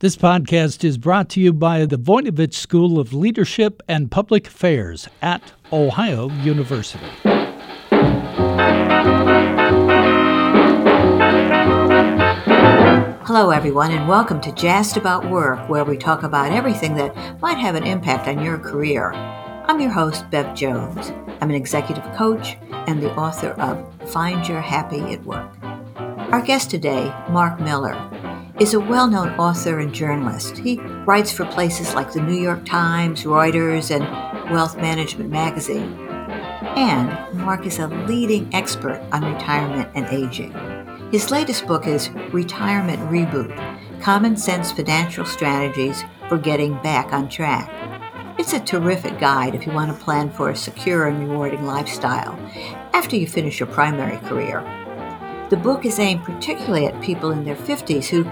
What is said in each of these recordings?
This podcast is brought to you by the Voinovich School of Leadership and Public Affairs at Ohio University. Hello, everyone, and welcome to Jazzed About Work, where we talk about everything that might have an impact on your career. I'm your host, Bev Jones. I'm an executive coach and the author of Find Your Happy at Work. Our guest today, Mark Miller, is a well known author and journalist. He writes for places like the New York Times, Reuters, and Wealth Management Magazine. And Mark is a leading expert on retirement and aging. His latest book is Retirement Reboot Common Sense Financial Strategies for Getting Back on Track. It's a terrific guide if you want to plan for a secure and rewarding lifestyle after you finish your primary career. The book is aimed particularly at people in their 50s who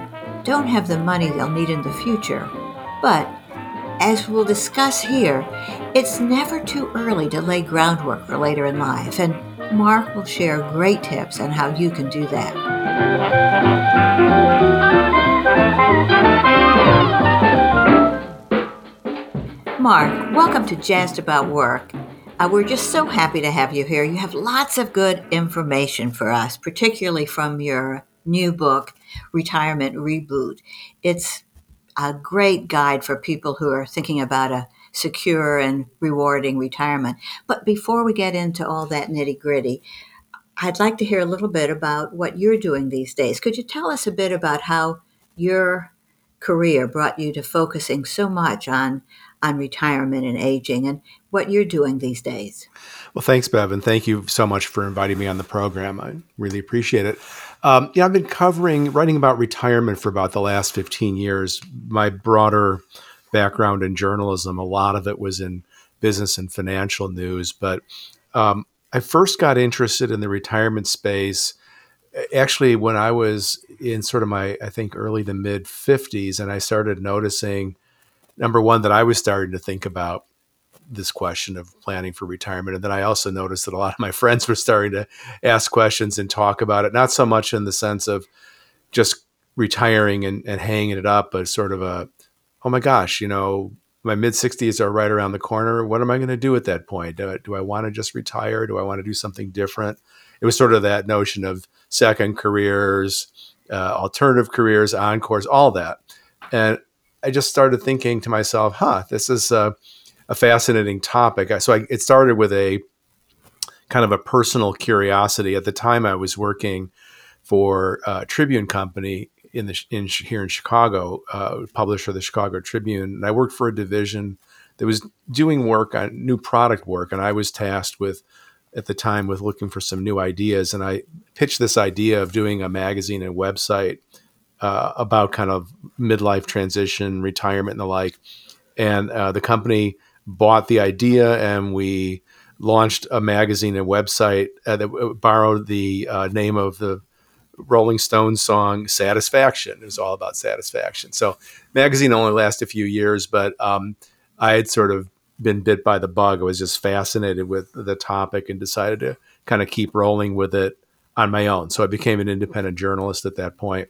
don't have the money they'll need in the future. But, as we'll discuss here, it's never too early to lay groundwork for later in life, and Mark will share great tips on how you can do that. Mark, welcome to Jazzed About Work. Uh, we're just so happy to have you here. You have lots of good information for us, particularly from your new book, Retirement Reboot. It's a great guide for people who are thinking about a secure and rewarding retirement. But before we get into all that nitty gritty, I'd like to hear a little bit about what you're doing these days. Could you tell us a bit about how your career brought you to focusing so much on on retirement and aging and what you're doing these days? Well, thanks, Bev, and thank you so much for inviting me on the program. I really appreciate it. Um, yeah, I've been covering, writing about retirement for about the last 15 years. My broader background in journalism, a lot of it was in business and financial news. But um, I first got interested in the retirement space actually when I was in sort of my, I think, early to mid 50s, and I started noticing number one, that I was starting to think about this question of planning for retirement. And then I also noticed that a lot of my friends were starting to ask questions and talk about it, not so much in the sense of just retiring and, and hanging it up, but sort of a, oh my gosh, you know, my mid 60s are right around the corner. What am I going to do at that point? Do, do I want to just retire? Do I want to do something different? It was sort of that notion of second careers, uh, alternative careers, encores, all that. And I just started thinking to myself, huh, this is, uh, a fascinating topic. So I, it started with a kind of a personal curiosity. At the time, I was working for a Tribune Company in the in here in Chicago, uh, publisher of the Chicago Tribune, and I worked for a division that was doing work on new product work, and I was tasked with at the time with looking for some new ideas, and I pitched this idea of doing a magazine and website uh, about kind of midlife transition, retirement, and the like. And uh, the company bought the idea and we launched a magazine and website uh, that borrowed the uh, name of the Rolling Stones song "Satisfaction." It was all about satisfaction. So, magazine only lasted a few years, but um, I had sort of been bit by the bug. I was just fascinated with the topic and decided to kind of keep rolling with it on my own. So, I became an independent journalist at that point.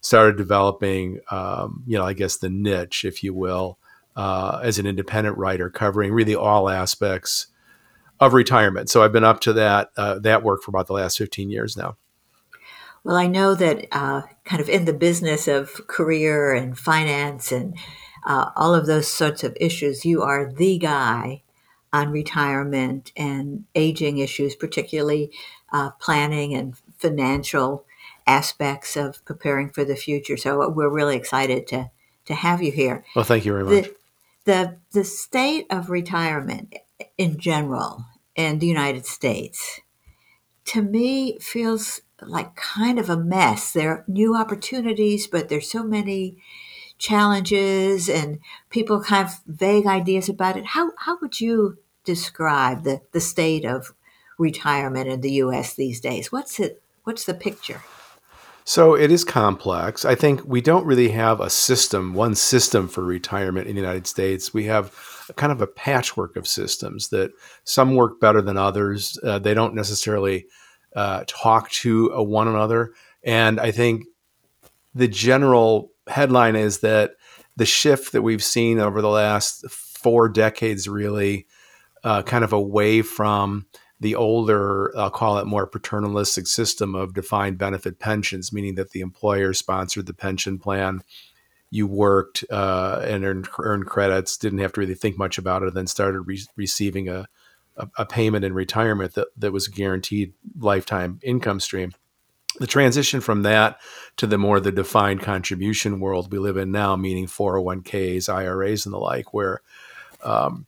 Started developing, um, you know, I guess the niche, if you will, uh, as an independent writer, covering really all aspects of retirement. So I've been up to that uh, that work for about the last 15 years now. Well, I know that uh, kind of in the business of career and finance and uh, all of those sorts of issues, you are the guy on retirement and aging issues, particularly uh, planning and financial aspects of preparing for the future. So we're really excited to to have you here. Well, thank you very much. The, the the state of retirement in general in the United States to me feels like kind of a mess. There are new opportunities, but there's so many challenges and people have vague ideas about it. How how would you describe the, the state of retirement in the US these days? What's it what's the picture? So it is complex. I think we don't really have a system, one system for retirement in the United States. We have kind of a patchwork of systems that some work better than others. Uh, they don't necessarily uh, talk to one another. And I think the general headline is that the shift that we've seen over the last four decades really uh, kind of away from the older, I'll call it more paternalistic system of defined benefit pensions, meaning that the employer sponsored the pension plan. You worked uh, and earned, earned, credits, didn't have to really think much about it, then started re- receiving a, a, a, payment in retirement that, that was a guaranteed lifetime income stream. The transition from that to the more the defined contribution world we live in now, meaning 401ks, IRAs, and the like, where um,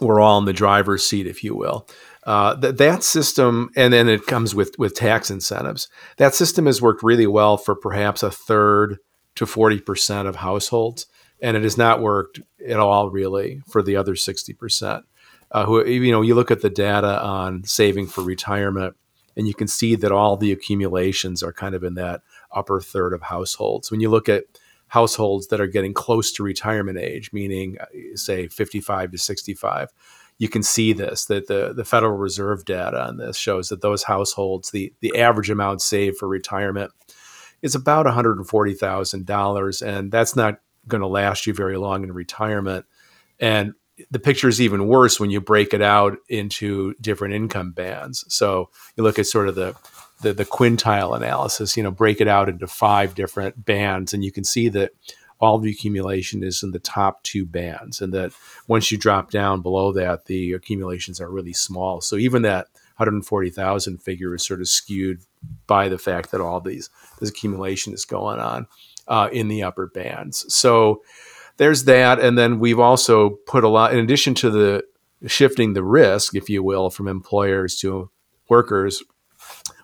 we're all in the driver's seat, if you will. Uh, that that system, and then it comes with with tax incentives. That system has worked really well for perhaps a third to forty percent of households, and it has not worked at all really for the other sixty percent. Uh, who you know, you look at the data on saving for retirement, and you can see that all the accumulations are kind of in that upper third of households. When you look at households that are getting close to retirement age, meaning uh, say 55 to 65, you can see this that the, the Federal Reserve data on this shows that those households, the, the average amount saved for retirement is about $140,000. And that's not going to last you very long in retirement. And the picture is even worse when you break it out into different income bands. So you look at sort of the the, the quintile analysis, you know, break it out into five different bands, and you can see that all the accumulation is in the top two bands, and that once you drop down below that, the accumulations are really small. So even that 140,000 figure is sort of skewed by the fact that all these this accumulation is going on uh, in the upper bands. So there's that, and then we've also put a lot in addition to the shifting the risk, if you will, from employers to workers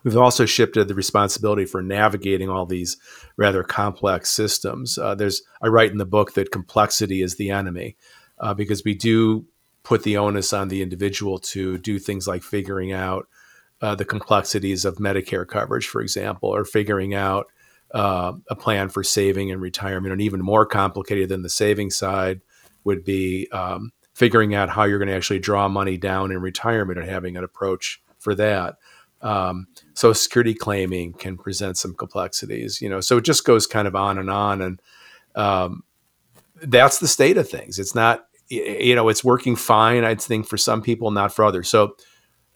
We've also shifted the responsibility for navigating all these rather complex systems. Uh, there's I write in the book that complexity is the enemy uh, because we do put the onus on the individual to do things like figuring out uh, the complexities of Medicare coverage, for example, or figuring out uh, a plan for saving and retirement. And even more complicated than the saving side would be um, figuring out how you're going to actually draw money down in retirement and having an approach for that. Um, Social Security claiming can present some complexities, you know. So it just goes kind of on and on, and um, that's the state of things. It's not, you know, it's working fine. I think for some people, not for others. So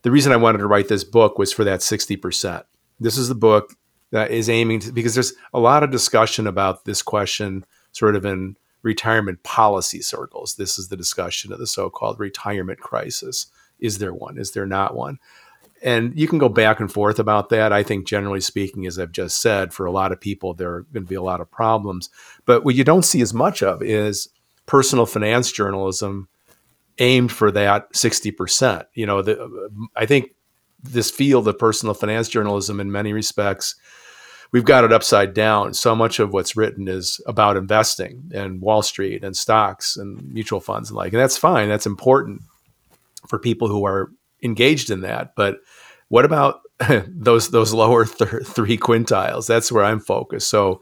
the reason I wanted to write this book was for that sixty percent. This is the book that is aiming to because there's a lot of discussion about this question, sort of in retirement policy circles. This is the discussion of the so-called retirement crisis. Is there one? Is there not one? And you can go back and forth about that. I think, generally speaking, as I've just said, for a lot of people, there are going to be a lot of problems. But what you don't see as much of is personal finance journalism aimed for that 60%. You know, the, I think this field of personal finance journalism, in many respects, we've got it upside down. So much of what's written is about investing and Wall Street and stocks and mutual funds and like, and that's fine. That's important for people who are engaged in that. But what about those those lower th- three quintiles? That's where I'm focused. So,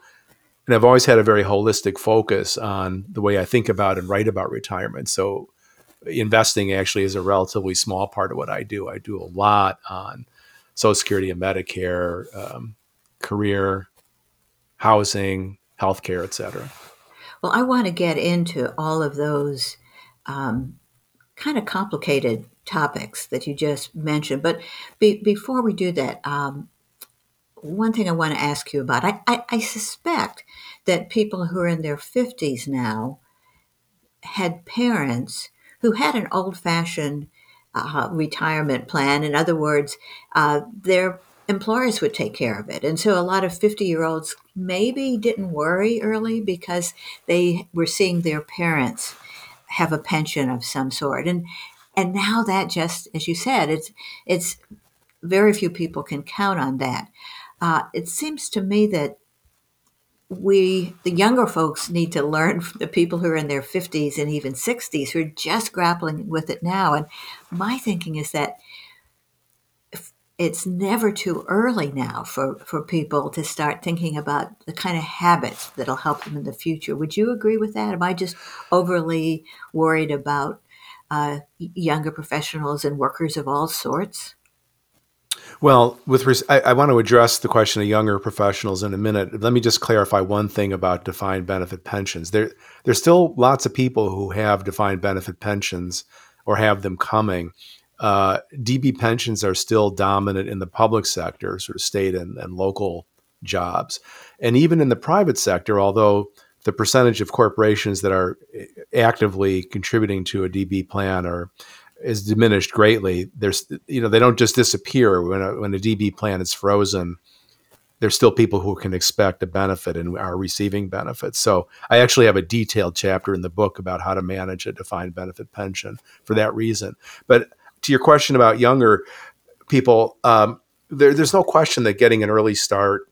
and I've always had a very holistic focus on the way I think about and write about retirement. So, investing actually is a relatively small part of what I do. I do a lot on Social Security and Medicare, um, career, housing, healthcare, et cetera. Well, I want to get into all of those um, kind of complicated topics that you just mentioned. But be, before we do that, um, one thing I want to ask you about I, I, I, suspect that people who are in their 50s now had parents who had an old fashioned uh, retirement plan. In other words, uh, their employers would take care of it. And so a lot of 50 year olds maybe didn't worry early because they were seeing their parents have a pension of some sort. And and now that just as you said, it's it's very few people can count on that. Uh, it seems to me that we the younger folks need to learn from the people who are in their 50s and even 60s who are just grappling with it now and my thinking is that it's never too early now for, for people to start thinking about the kind of habits that'll help them in the future. Would you agree with that? Am I just overly worried about uh, younger professionals and workers of all sorts? Well, with res- I, I, want to address the question of younger professionals in a minute. Let me just clarify one thing about defined benefit pensions. There, there's still lots of people who have defined benefit pensions or have them coming. Uh, DB pensions are still dominant in the public sector, sort of state and, and local jobs, and even in the private sector. Although the percentage of corporations that are actively contributing to a DB plan are is diminished greatly. There's you know they don't just disappear when a, when a DB plan is frozen. There's still people who can expect a benefit and are receiving benefits. So I actually have a detailed chapter in the book about how to manage a defined benefit pension for that reason. But to your question about younger people, um, there, there's no question that getting an early start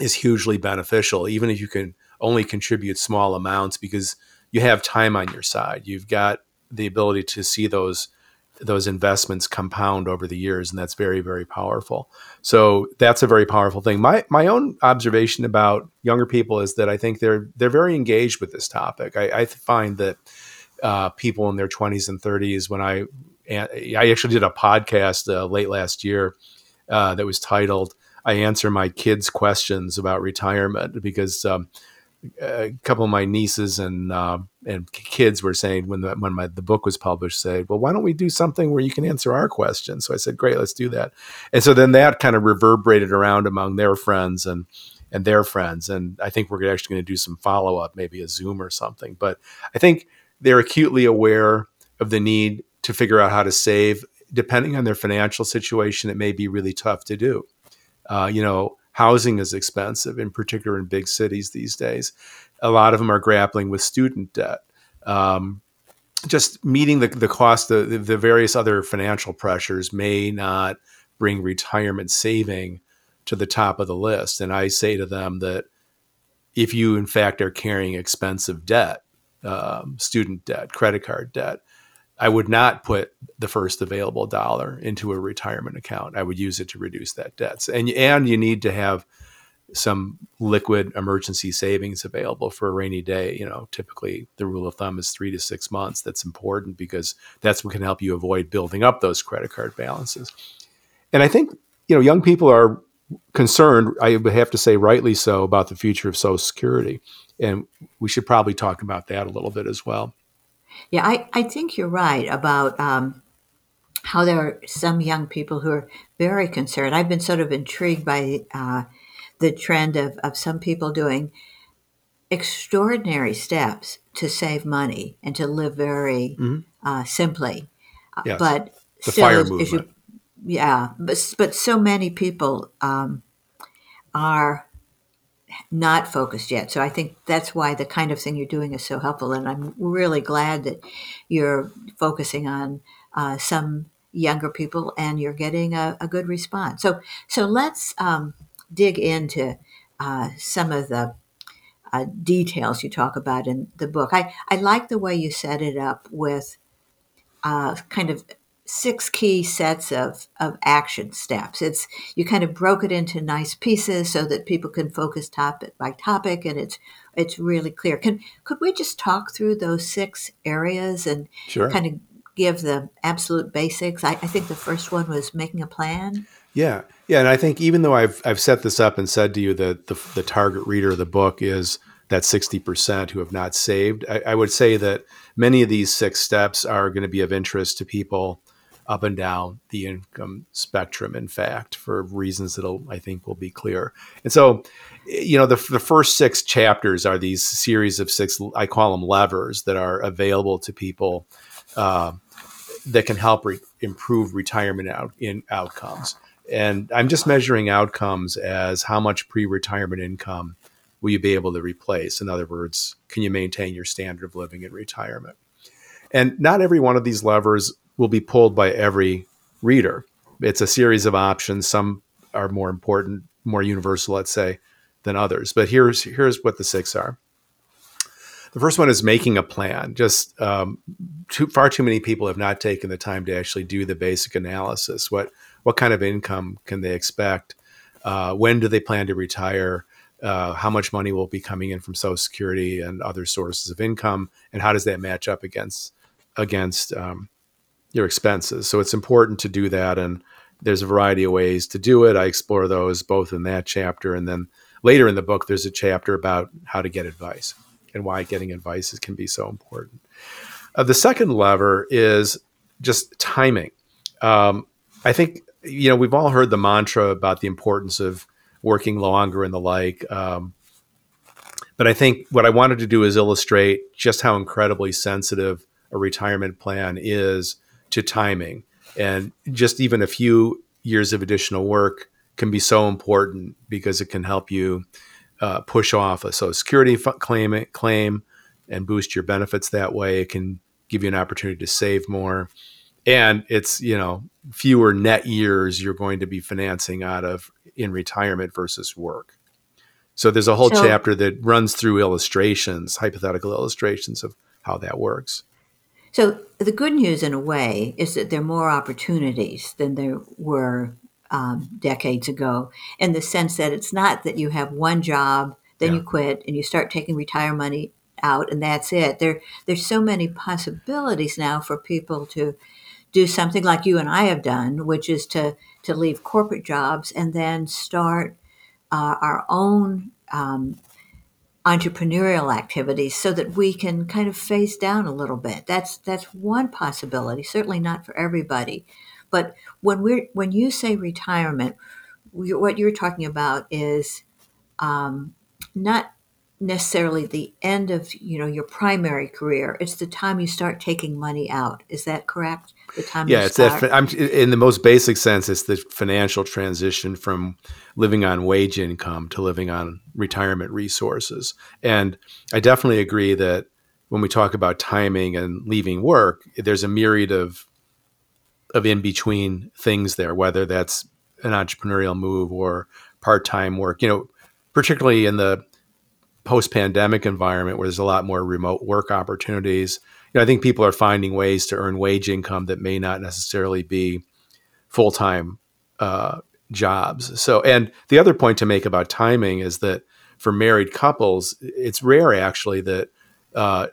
is hugely beneficial, even if you can only contribute small amounts because you have time on your side. You've got the ability to see those those investments compound over the years and that's very very powerful. So that's a very powerful thing. My my own observation about younger people is that i think they're they're very engaged with this topic. I, I find that uh, people in their 20s and 30s when i i actually did a podcast uh, late last year uh, that was titled i answer my kids questions about retirement because um, a couple of my nieces and uh, and kids were saying when the, when my, the book was published, said, well, why don't we do something where you can answer our questions? So I said, great, let's do that. And so then that kind of reverberated around among their friends and and their friends. And I think we're actually going to do some follow up, maybe a Zoom or something. But I think they're acutely aware of the need to figure out how to save. Depending on their financial situation, it may be really tough to do. Uh, you know, housing is expensive, in particular in big cities these days. A lot of them are grappling with student debt. Um, just meeting the, the cost, the, the various other financial pressures may not bring retirement saving to the top of the list. And I say to them that if you, in fact, are carrying expensive debt, um, student debt, credit card debt, I would not put the first available dollar into a retirement account. I would use it to reduce that debt. And and you need to have some liquid emergency savings available for a rainy day. You know, typically the rule of thumb is three to six months. That's important because that's what can help you avoid building up those credit card balances. And I think you know young people are concerned. I would have to say rightly so about the future of Social Security, and we should probably talk about that a little bit as well. Yeah, I, I think you're right about um, how there are some young people who are very concerned. I've been sort of intrigued by uh, the trend of, of some people doing extraordinary steps to save money and to live very mm-hmm. uh, simply. Uh, yes. But the still, fire movement. You, yeah, but, but so many people um, are not focused yet. So I think that's why the kind of thing you're doing is so helpful. And I'm really glad that you're focusing on uh, some younger people and you're getting a, a good response. So so let's um, dig into uh, some of the uh, details you talk about in the book. I, I like the way you set it up with uh, kind of six key sets of, of action steps. It's you kind of broke it into nice pieces so that people can focus topic by topic and it's it's really clear. Can could we just talk through those six areas and sure. kind of give the absolute basics? I, I think the first one was making a plan. Yeah. Yeah. And I think even though I've I've set this up and said to you that the, the target reader of the book is that 60% who have not saved, I, I would say that many of these six steps are going to be of interest to people up and down the income spectrum, in fact, for reasons that I think will be clear. And so, you know, the, the first six chapters are these series of six, I call them levers, that are available to people uh, that can help re- improve retirement out, in outcomes. And I'm just measuring outcomes as how much pre retirement income will you be able to replace? In other words, can you maintain your standard of living in retirement? And not every one of these levers will be pulled by every reader. It's a series of options. Some are more important, more universal, let's say, than others. But here's here's what the six are. The first one is making a plan. Just um, too, far too many people have not taken the time to actually do the basic analysis. What what kind of income can they expect? Uh, when do they plan to retire? Uh, how much money will be coming in from Social Security and other sources of income, and how does that match up against against um, your expenses. So it's important to do that and there's a variety of ways to do it. I explore those both in that chapter and then later in the book, there's a chapter about how to get advice and why getting advice can be so important. Uh, the second lever is just timing. Um, I think you know we've all heard the mantra about the importance of working longer and the like. Um, but I think what I wanted to do is illustrate just how incredibly sensitive a retirement plan is to timing. And just even a few years of additional work can be so important because it can help you uh, push off a Social Security claim, claim and boost your benefits that way. It can give you an opportunity to save more. And it's, you know, fewer net years you're going to be financing out of in retirement versus work. So there's a whole so, chapter that runs through illustrations, hypothetical illustrations of how that works. So the good news, in a way, is that there are more opportunities than there were um, decades ago, in the sense that it's not that you have one job, then yeah. you quit, and you start taking retirement money out, and that's it. There, there's so many possibilities now for people to do something like you and I have done, which is to to leave corporate jobs and then start uh, our own um, entrepreneurial activities so that we can kind of phase down a little bit. That's that's one possibility. Certainly not for everybody, but when we're when you say retirement, what you're talking about is um, not necessarily the end of you know your primary career. It's the time you start taking money out. Is that correct? The time. Yeah, it's that. I'm, in the most basic sense, it's the financial transition from living on wage income to living on retirement resources. And I definitely agree that when we talk about timing and leaving work, there's a myriad of of in between things there, whether that's an entrepreneurial move or part time work. You know, particularly in the post pandemic environment where there's a lot more remote work opportunities. You know, I think people are finding ways to earn wage income that may not necessarily be full time uh, jobs. So, and the other point to make about timing is that for married couples, it's rare actually that uh,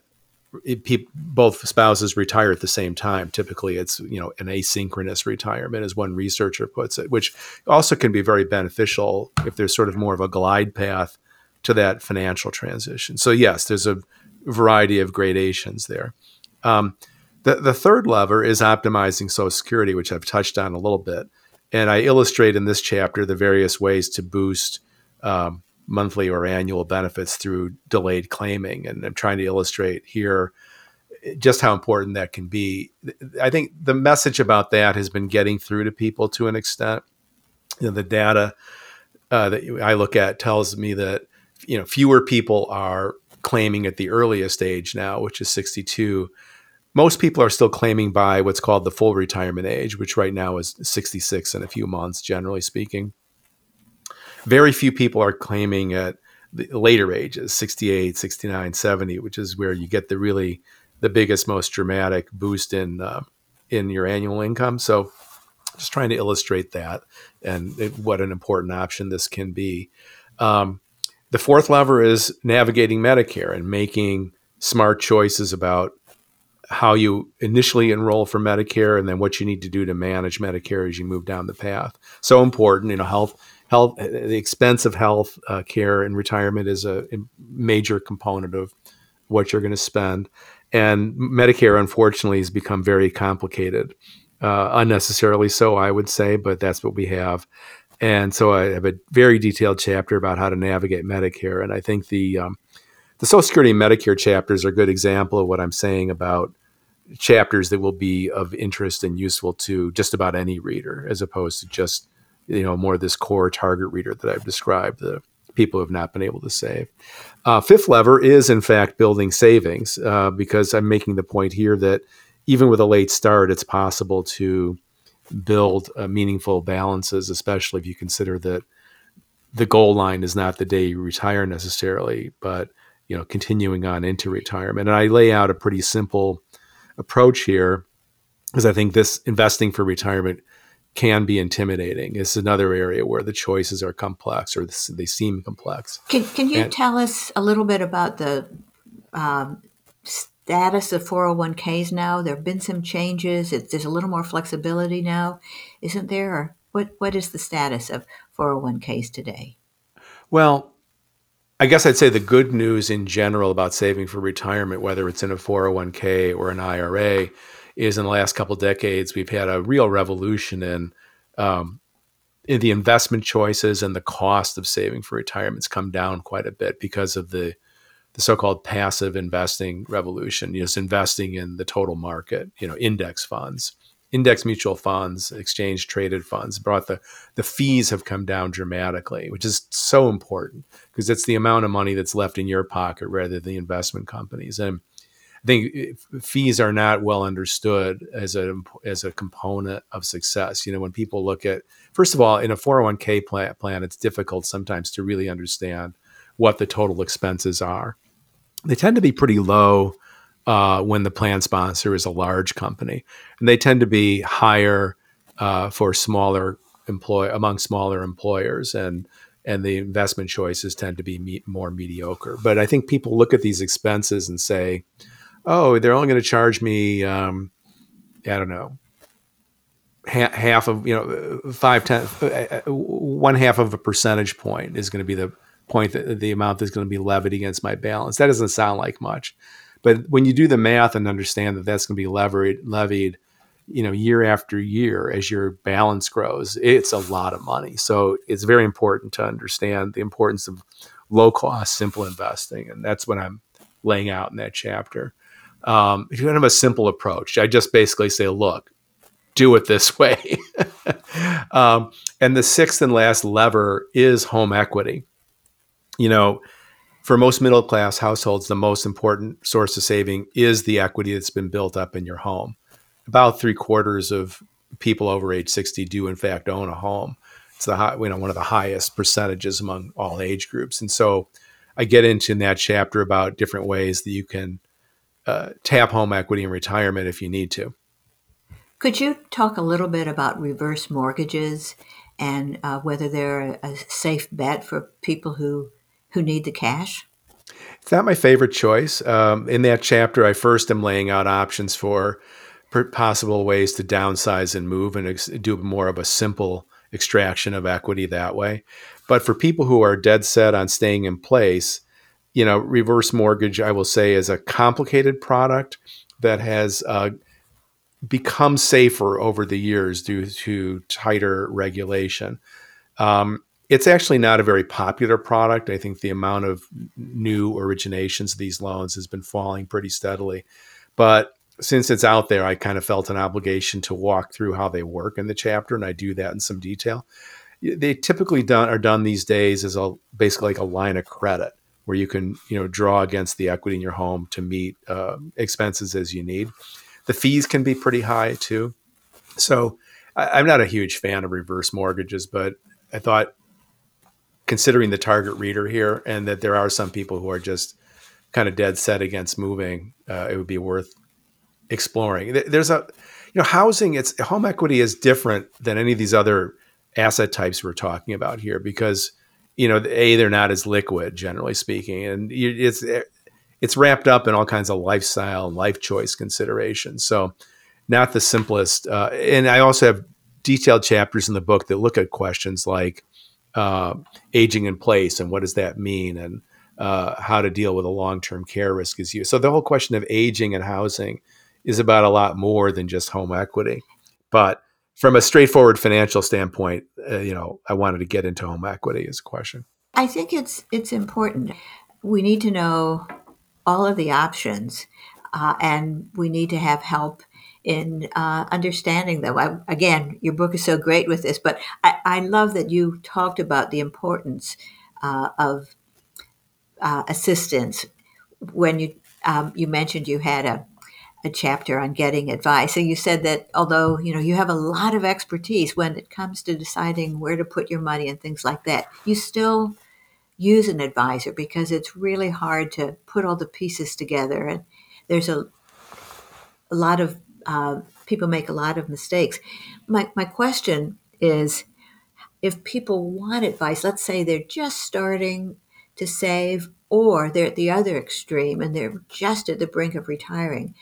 it, both spouses retire at the same time. Typically, it's you know an asynchronous retirement, as one researcher puts it, which also can be very beneficial if there's sort of more of a glide path to that financial transition. So yes, there's a variety of gradations there. Um, the, the third lever is optimizing Social Security, which I've touched on a little bit. And I illustrate in this chapter the various ways to boost um, monthly or annual benefits through delayed claiming. And I'm trying to illustrate here just how important that can be. I think the message about that has been getting through to people to an extent. You know, the data uh, that I look at tells me that you know fewer people are claiming at the earliest age now, which is 62. Most people are still claiming by what's called the full retirement age, which right now is 66 in a few months, generally speaking. Very few people are claiming at the later ages, 68, 69, 70, which is where you get the really the biggest, most dramatic boost in uh, in your annual income. So, just trying to illustrate that and it, what an important option this can be. Um, the fourth lever is navigating Medicare and making smart choices about how you initially enroll for Medicare and then what you need to do to manage Medicare as you move down the path. So important, you know, health, health, the expense of health uh, care and retirement is a, major component of what you're going to spend. And Medicare, unfortunately, has become very complicated, uh, unnecessarily so, I would say, but that's what we have. And so I have a very detailed chapter about how to navigate Medicare. And I think the um, the Social Security and Medicare chapters are a good example of what I'm saying about chapters that will be of interest and useful to just about any reader, as opposed to just you know more of this core target reader that I've described, the people who have not been able to save. Uh, fifth lever is in fact building savings, uh, because I'm making the point here that even with a late start, it's possible to build uh, meaningful balances, especially if you consider that the goal line is not the day you retire necessarily, but you know continuing on into retirement. And I lay out a pretty simple approach here because I think this investing for retirement can be intimidating. It's another area where the choices are complex or they seem complex. Can, can you and, tell us a little bit about the um, status of 401ks now? There have been some changes. It's, there's a little more flexibility now, isn't there? Or what, what is the status of 401ks today? Well, I guess I'd say the good news in general about saving for retirement, whether it's in a 401k or an IRA, is in the last couple decades we've had a real revolution in um, in the investment choices and the cost of saving for retirement's come down quite a bit because of the the so-called passive investing revolution, just investing in the total market, you know, index funds, index mutual funds, exchange traded funds brought the the fees have come down dramatically, which is so important because it's the amount of money that's left in your pocket rather than the investment companies. And I think eh, fees are not well understood as a as a component of success. You know, when people look at first of all in a 401k plan, plan it's difficult sometimes to really understand what the total expenses are. They tend to be pretty low uh, when the plan sponsor is a large company, and they tend to be higher uh, for smaller employ among smaller employers, and and the investment choices tend to be me- more mediocre. But I think people look at these expenses and say, "Oh, they're only going to charge me, um, I don't know, ha- half of you know five ten, uh, uh, one half of a percentage point is going to be the point that the amount that's going to be levied against my balance. That doesn't sound like much, but when you do the math and understand that that's going to be levied, levied, you know, year after year as your balance grows, it's a lot of money. So it's very important to understand the importance of low cost, simple investing, and that's what I'm laying out in that chapter. Um, you have a simple approach, I just basically say, look, do it this way. um, and the sixth and last lever is home equity you know, for most middle class households, the most important source of saving is the equity that's been built up in your home. About three quarters of people over age 60 do, in fact, own a home. It's the high, you know, one of the highest percentages among all age groups. And so I get into in that chapter about different ways that you can uh, tap home equity in retirement if you need to. Could you talk a little bit about reverse mortgages and uh, whether they're a safe bet for people who who need the cash? It's not my favorite choice. Um, in that chapter, I first am laying out options for possible ways to downsize and move and ex- do more of a simple extraction of equity that way. But for people who are dead set on staying in place, you know, reverse mortgage, I will say, is a complicated product that has uh, become safer over the years due to tighter regulation. Um, it's actually not a very popular product. I think the amount of new originations of these loans has been falling pretty steadily. But since it's out there, I kind of felt an obligation to walk through how they work in the chapter, and I do that in some detail. They typically done are done these days as a basically like a line of credit where you can you know draw against the equity in your home to meet uh, expenses as you need. The fees can be pretty high too. So I, I'm not a huge fan of reverse mortgages, but I thought considering the target reader here and that there are some people who are just kind of dead set against moving, uh, it would be worth exploring. There's a, you know, housing, it's home equity is different than any of these other asset types we're talking about here because, you know, a, they're not as liquid, generally speaking. And it's, it's wrapped up in all kinds of lifestyle and life choice considerations. So, not the simplest. Uh, and I also have detailed chapters in the book that look at questions like uh, aging in place and what does that mean and uh, how to deal with a long-term care risk is used. So the whole question of aging and housing is about a lot more than just home equity. But from a straightforward financial standpoint, uh, you know, I wanted to get into home equity as a question. I think it's it's important. We need to know all of the options, uh, and we need to have help in uh, understanding them. I, again, your book is so great with this, but I, I love that you talked about the importance uh, of uh, assistance when you um, you mentioned you had a, a chapter on getting advice, and you said that although you know you have a lot of expertise when it comes to deciding where to put your money and things like that, you still use an advisor because it's really hard to put all the pieces together and there's a a lot of uh, people make a lot of mistakes. My, my question is if people want advice, let's say they're just starting to save or they're at the other extreme and they're just at the brink of retiring.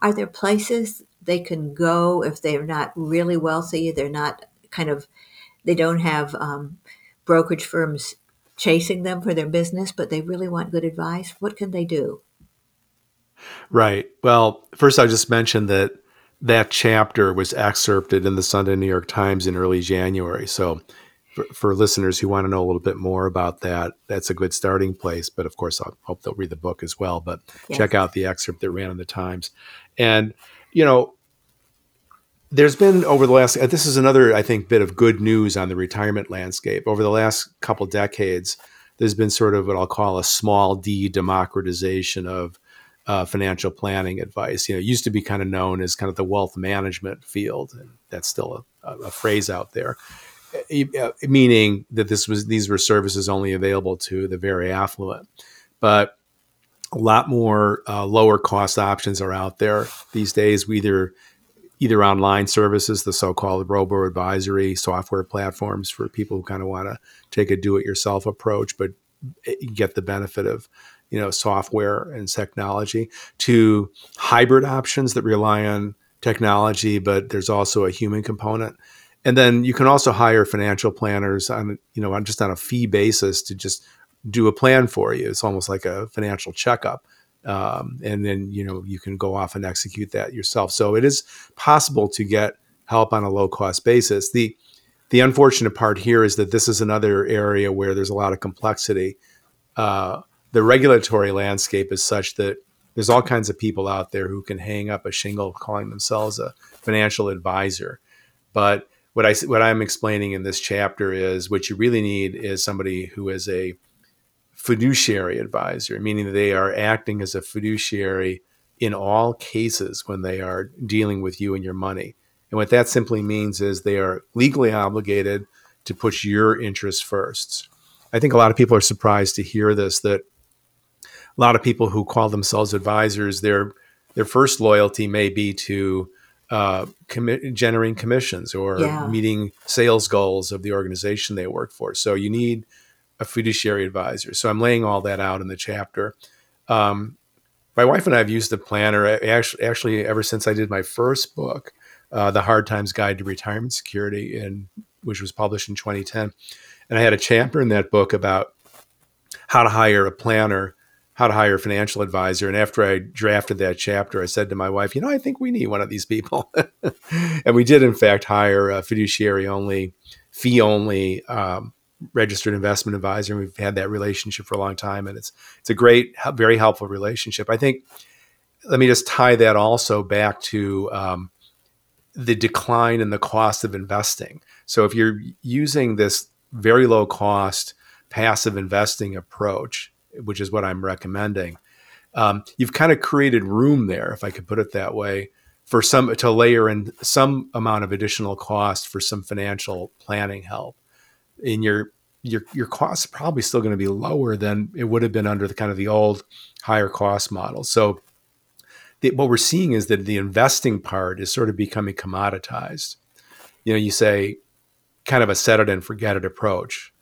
Are there places they can go if they're not really wealthy? They're not kind of, they don't have um, brokerage firms chasing them for their business, but they really want good advice. What can they do? Right. Well, first, I just mentioned that that chapter was excerpted in the Sunday New York Times in early January. So, for, for, listeners who want to know a little bit more about that, that's a good starting place. But of course, I hope they'll read the book as well. But yes. check out the excerpt that ran in the Times. And, you know, there's been over the last, this is another, I think, bit of good news on the retirement landscape. Over the last couple decades, there's been sort of what I'll call a small d democratization of uh, financial planning advice. You know, used to be kind of known as kind of the wealth management field, and that's still a, a phrase out there, uh, meaning that this was these were services only available to the very affluent. But a lot more uh, lower cost options are out there these days. We either either online services, the so-called robo advisory software platforms for people who kind of want to take a do-it-yourself approach, but eh, get the benefit of you know software and technology to hybrid options that rely on technology but there's also a human component. And then you can also hire financial planners on you know on just on a fee basis to just do a plan for you. It's almost like a financial checkup um, and then you know you can go off and execute that yourself. So it is possible to get help on a low cost basis. The the unfortunate part here is that this is another area where there's a lot of complexity uh, the regulatory landscape is such that there's all kinds of people out there who can hang up a shingle calling themselves a financial advisor. But what I what I'm explaining in this chapter is what you really need is somebody who is a fiduciary advisor, meaning that they are acting as a fiduciary in all cases when they are dealing with you and your money. And what that simply means is they are legally obligated to put your interests first. I think a lot of people are surprised to hear this that a lot of people who call themselves advisors, their their first loyalty may be to uh, commi- generating commissions or yeah. meeting sales goals of the organization they work for. So you need a fiduciary advisor. So I'm laying all that out in the chapter. Um, my wife and I have used the planner actually, actually ever since I did my first book, uh, The Hard Times Guide to Retirement Security, in, which was published in 2010. And I had a chapter in that book about how to hire a planner how to hire a financial advisor. And after I drafted that chapter, I said to my wife, you know, I think we need one of these people. and we did, in fact, hire a fiduciary only, fee only um, registered investment advisor. And we've had that relationship for a long time. And it's, it's a great, very helpful relationship. I think, let me just tie that also back to um, the decline in the cost of investing. So if you're using this very low cost passive investing approach, which is what I'm recommending. Um, you've kind of created room there, if I could put it that way, for some to layer in some amount of additional cost for some financial planning help. In your your your costs probably still going to be lower than it would have been under the kind of the old higher cost model. So the, what we're seeing is that the investing part is sort of becoming commoditized. You know, you say kind of a set it and forget it approach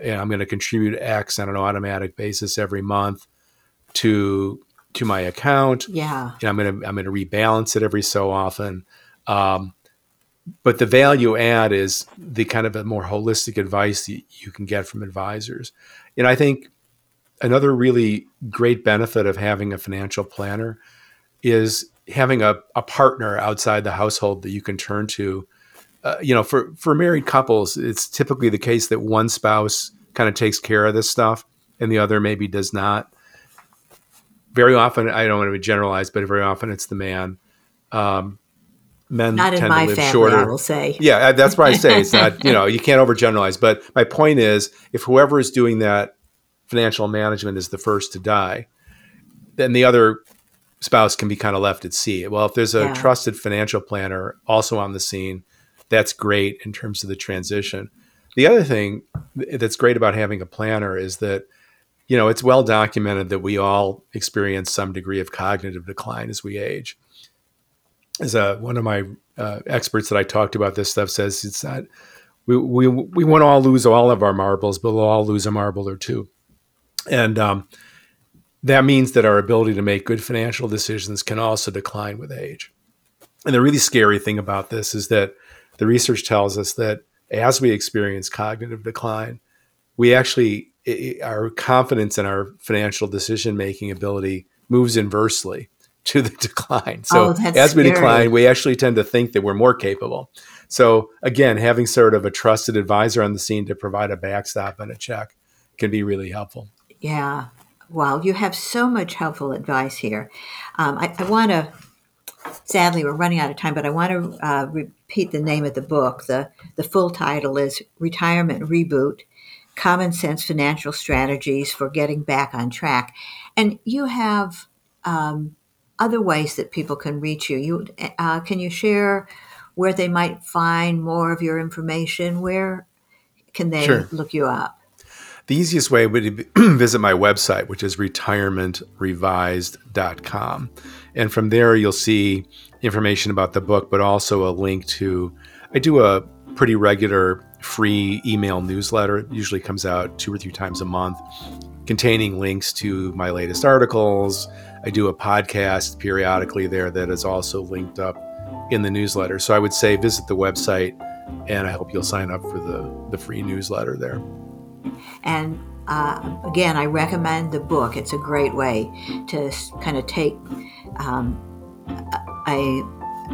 and I'm going to contribute X on an automatic basis every month to to my account. Yeah, and I'm going to I'm going to rebalance it every so often. Um, but the value add is the kind of a more holistic advice that you can get from advisors. And I think another really great benefit of having a financial planner is having a, a partner outside the household that you can turn to uh, you know, for for married couples, it's typically the case that one spouse kind of takes care of this stuff and the other maybe does not. Very often, I don't want to generalize, but very often it's the man. Um, men not tend to live family, shorter. I will say. Yeah, that's why I say it's not. You know, you can't overgeneralize. But my point is, if whoever is doing that financial management is the first to die, then the other spouse can be kind of left at sea. Well, if there's a yeah. trusted financial planner also on the scene that's great in terms of the transition. The other thing that's great about having a planner is that you know it's well documented that we all experience some degree of cognitive decline as we age. As a, one of my uh, experts that I talked about this stuff says, it's not we we we won't all lose all of our marbles, but we'll all lose a marble or two. And um, that means that our ability to make good financial decisions can also decline with age. And the really scary thing about this is that the research tells us that as we experience cognitive decline, we actually, our confidence in our financial decision making ability moves inversely to the decline. So oh, as we scary. decline, we actually tend to think that we're more capable. So again, having sort of a trusted advisor on the scene to provide a backstop and a check can be really helpful. Yeah. Wow. You have so much helpful advice here. Um, I, I want to, sadly, we're running out of time, but I want to uh, repeat the name of the book. The, the full title is Retirement Reboot Common Sense Financial Strategies for Getting Back on Track. And you have um, other ways that people can reach you. You uh, Can you share where they might find more of your information? Where can they sure. look you up? The easiest way would be visit my website, which is retirementrevised.com. And from there, you'll see information about the book, but also a link to, I do a pretty regular free email newsletter. It usually comes out two or three times a month, containing links to my latest articles. I do a podcast periodically there that is also linked up in the newsletter. So I would say visit the website, and I hope you'll sign up for the, the free newsletter there. And uh, again, I recommend the book. It's a great way to kind of take um, a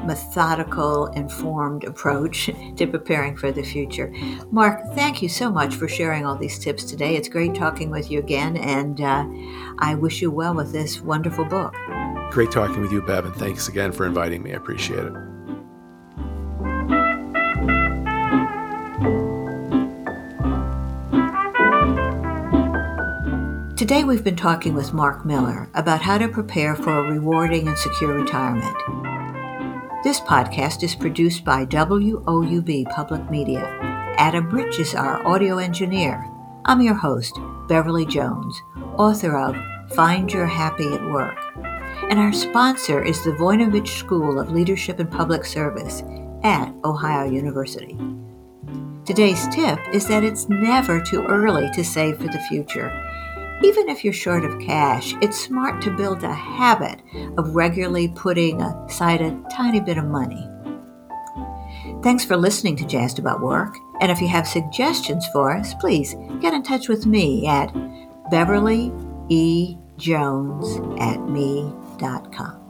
methodical, informed approach to preparing for the future. Mark, thank you so much for sharing all these tips today. It's great talking with you again, and uh, I wish you well with this wonderful book. Great talking with you, Bev, and thanks again for inviting me. I appreciate it. Today, we've been talking with Mark Miller about how to prepare for a rewarding and secure retirement. This podcast is produced by WOUB Public Media. Adam Rich is our audio engineer. I'm your host, Beverly Jones, author of Find Your Happy at Work. And our sponsor is the Voinovich School of Leadership and Public Service at Ohio University. Today's tip is that it's never too early to save for the future. Even if you're short of cash, it's smart to build a habit of regularly putting aside a tiny bit of money. Thanks for listening to Jazzed About Work. And if you have suggestions for us, please get in touch with me at Beverly E. Jones at me.com.